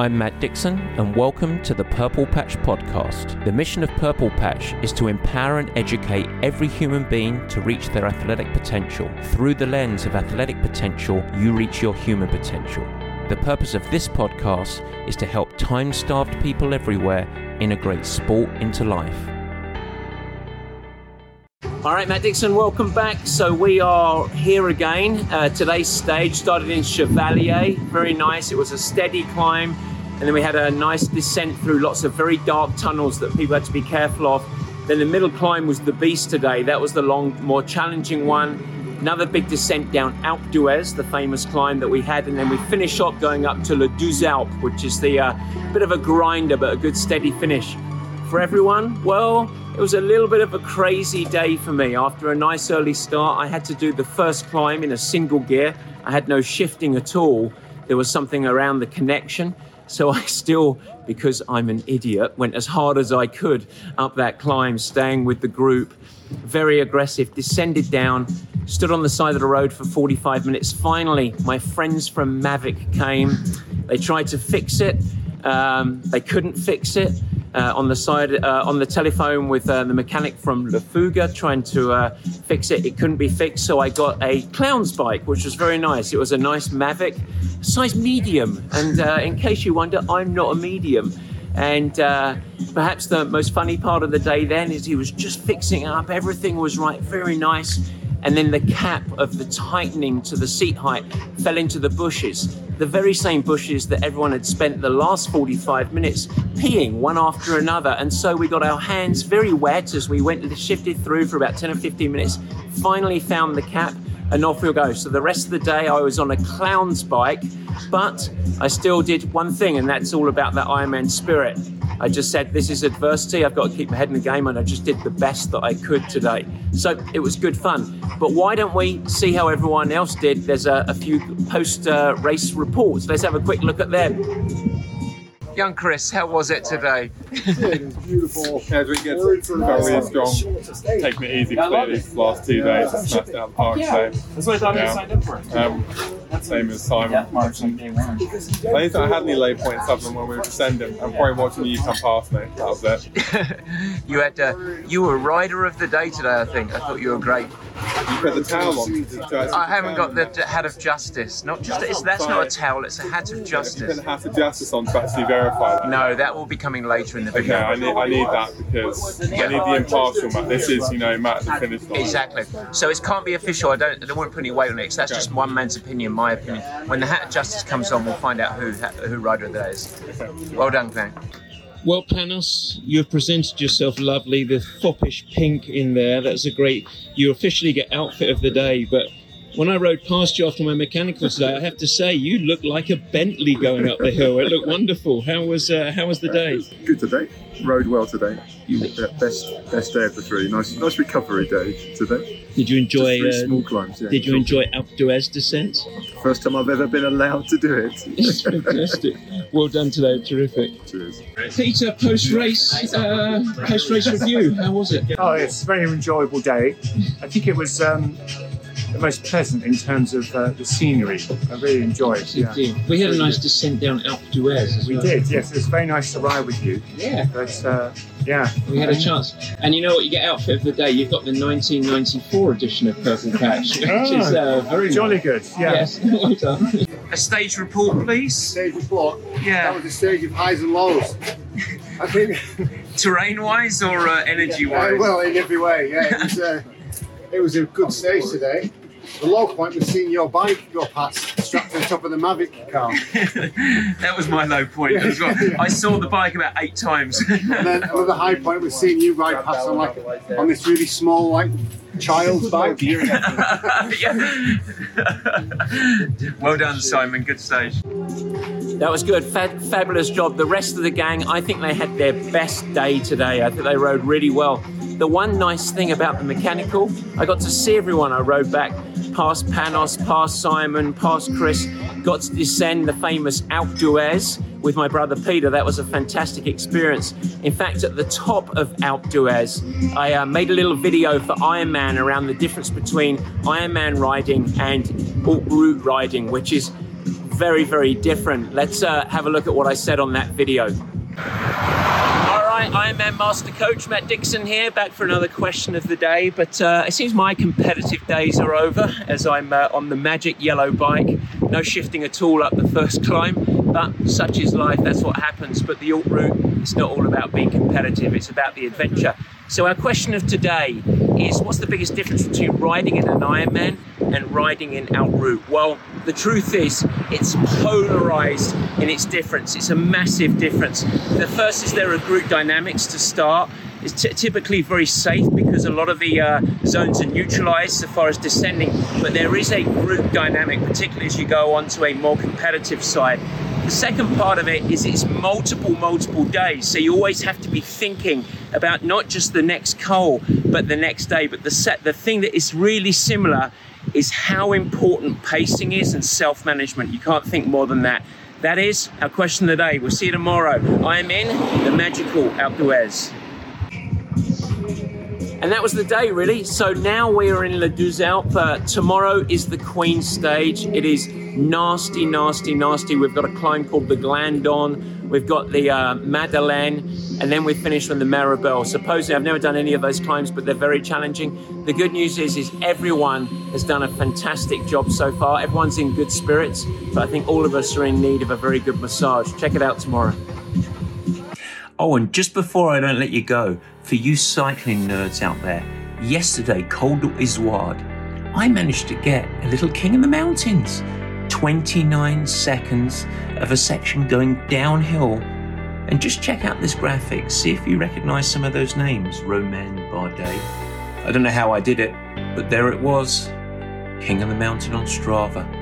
I'm Matt Dixon, and welcome to the Purple Patch Podcast. The mission of Purple Patch is to empower and educate every human being to reach their athletic potential. Through the lens of athletic potential, you reach your human potential. The purpose of this podcast is to help time starved people everywhere integrate sport into life. All right, Matt Dixon, welcome back. So we are here again. Uh, today's stage started in Chevalier, very nice. It was a steady climb, and then we had a nice descent through lots of very dark tunnels that people had to be careful of. Then the middle climb was the beast today. That was the long, more challenging one. Another big descent down Alpe d'Huez, the famous climb that we had, and then we finish up going up to Le Alpes, which is the uh, bit of a grinder but a good steady finish. For everyone, well, it was a little bit of a crazy day for me. After a nice early start, I had to do the first climb in a single gear. I had no shifting at all. There was something around the connection. So I still, because I'm an idiot, went as hard as I could up that climb, staying with the group. Very aggressive, descended down, stood on the side of the road for 45 minutes. Finally, my friends from Mavic came. They tried to fix it. Um, they couldn't fix it uh, on the side uh, on the telephone with uh, the mechanic from La Fuga trying to uh, fix it. It couldn't be fixed, so I got a clown's bike, which was very nice. It was a nice Mavic, size medium. And uh, in case you wonder, I'm not a medium. And uh, perhaps the most funny part of the day then is he was just fixing it up. Everything was right, very nice and then the cap of the tightening to the seat height fell into the bushes. The very same bushes that everyone had spent the last 45 minutes peeing one after another. And so we got our hands very wet as we went and shifted through for about 10 or 15 minutes, finally found the cap, and off we'll go. So the rest of the day I was on a clown's bike, but I still did one thing, and that's all about that Ironman spirit. I just said, This is adversity. I've got to keep my head in the game. And I just did the best that I could today. So it was good fun. But why don't we see how everyone else did? There's a, a few post uh, race reports. Let's have a quick look at them. Young Chris, how was it today? it was beautiful. Edric gets very strong, taking it easy for these last two days. Smashed out the park today. That's what I thought you signed up for. Same as Simon. I don't think I had any low points other than when we were descending. I'm probably watching you come past me. That was it. you had uh, you were rider of the day today. I think. I thought you were great. You put the towel on. To, to I haven't got the hat of justice. Not just it's, that's not a towel. It's a hat of justice. You put the hat of justice on to actually verify that. No, that will be coming later in the video. Okay, I need, I need that because I need the impartial Matt. This is, you know, Matt the finish line. Exactly. So it can't be official. I don't. I don't want to put any weight on it. that's okay. just one man's opinion, my opinion. When the hat of justice comes on, we'll find out who who rider of the. Well done, Glenn. Well, Panos, you've presented yourself lovely. The foppish pink in there. That's a great. You officially get outfit of the day. But when I rode past you after my mechanical today, I have to say you look like a Bentley going up the hill. It looked wonderful. How was uh, how was the day? Good today. Rode well today. You best best day of the three. Nice nice recovery day today. Did you enjoy uh, small climbs? Yeah, did you enjoy Alpe d'Huez descent? First time I've ever been allowed to do it. it's fantastic. Well done today. Terrific. Cheers. Peter, post race uh, post race review. How was it? Oh, it's a very enjoyable day. I think it was. Um, the most pleasant in terms of uh, the scenery. I really enjoyed it. Yeah. We had a nice descent down Alpe d'Huez as we well. did, yes. It was very nice to ride with you. Yeah. But uh, yeah. We had a chance. And you know what? You get outfit of the day. You've got the 1994 edition of Purple Patch, which oh, is uh, very jolly good. Yeah. Yes. well done. A stage report, please. Stage report. Yeah. That was a stage of highs and lows. I think. Terrain-wise or uh, energy-wise? Uh, well, in every way. Yeah. It was, uh, it was a good stage today. The low point was seeing your bike go past, strapped to the top of the Mavic car. that was my low point as well. I saw the bike about eight times. and then another high point was seeing you ride past on like on this really small like child's bike. well done, Simon. Good stage. That was good. Fab- fabulous job. The rest of the gang, I think they had their best day today. I think they rode really well. The one nice thing about the mechanical, I got to see everyone. I rode back past Panos, past Simon, past Chris, got to descend the famous Alpe d'Huez with my brother Peter. That was a fantastic experience. In fact, at the top of Alpe d'Huez, I uh, made a little video for Ironman around the difference between Ironman riding and Haute Route riding, which is very, very different. Let's uh, have a look at what I said on that video. Right, Ironman Master Coach Matt Dixon here, back for another question of the day. But uh, it seems my competitive days are over as I'm uh, on the magic yellow bike. No shifting at all up the first climb, but such is life, that's what happens. But the Haute Route, it's not all about being competitive, it's about the adventure. So, our question of today is what's the biggest difference between riding in an Ironman and riding in Haute Route? Well, the truth is, it's polarized in its difference. It's a massive difference. The first is there are group dynamics to start. It's t- typically very safe because a lot of the uh, zones are neutralized so far as descending, but there is a group dynamic, particularly as you go on to a more competitive side. The second part of it is it's multiple, multiple days. So you always have to be thinking about not just the next col, but the next day. But the set, the thing that is really similar is how important pacing is and self-management. You can't think more than that. That is our question of the day. We'll see you tomorrow. I am in the magical Alpe d'Huez. And that was the day, really. So now we are in Le Douze Uh, tomorrow is the Queen stage. It is nasty, nasty, nasty. We've got a climb called the Glandon. We've got the uh, Madeleine, and then we finish on the Méribel. Supposedly, I've never done any of those climbs, but they're very challenging. The good news is, is everyone has done a fantastic job so far. Everyone's in good spirits, but I think all of us are in need of a very good massage. Check it out tomorrow. Oh, and just before I don't let you go, for you cycling nerds out there, yesterday, Col d'Izoard, I managed to get a little king in the mountains. 29 seconds of a section going downhill. And just check out this graphic, see if you recognize some of those names. Romain Bardet. I don't know how I did it, but there it was. King of the Mountain on Strava.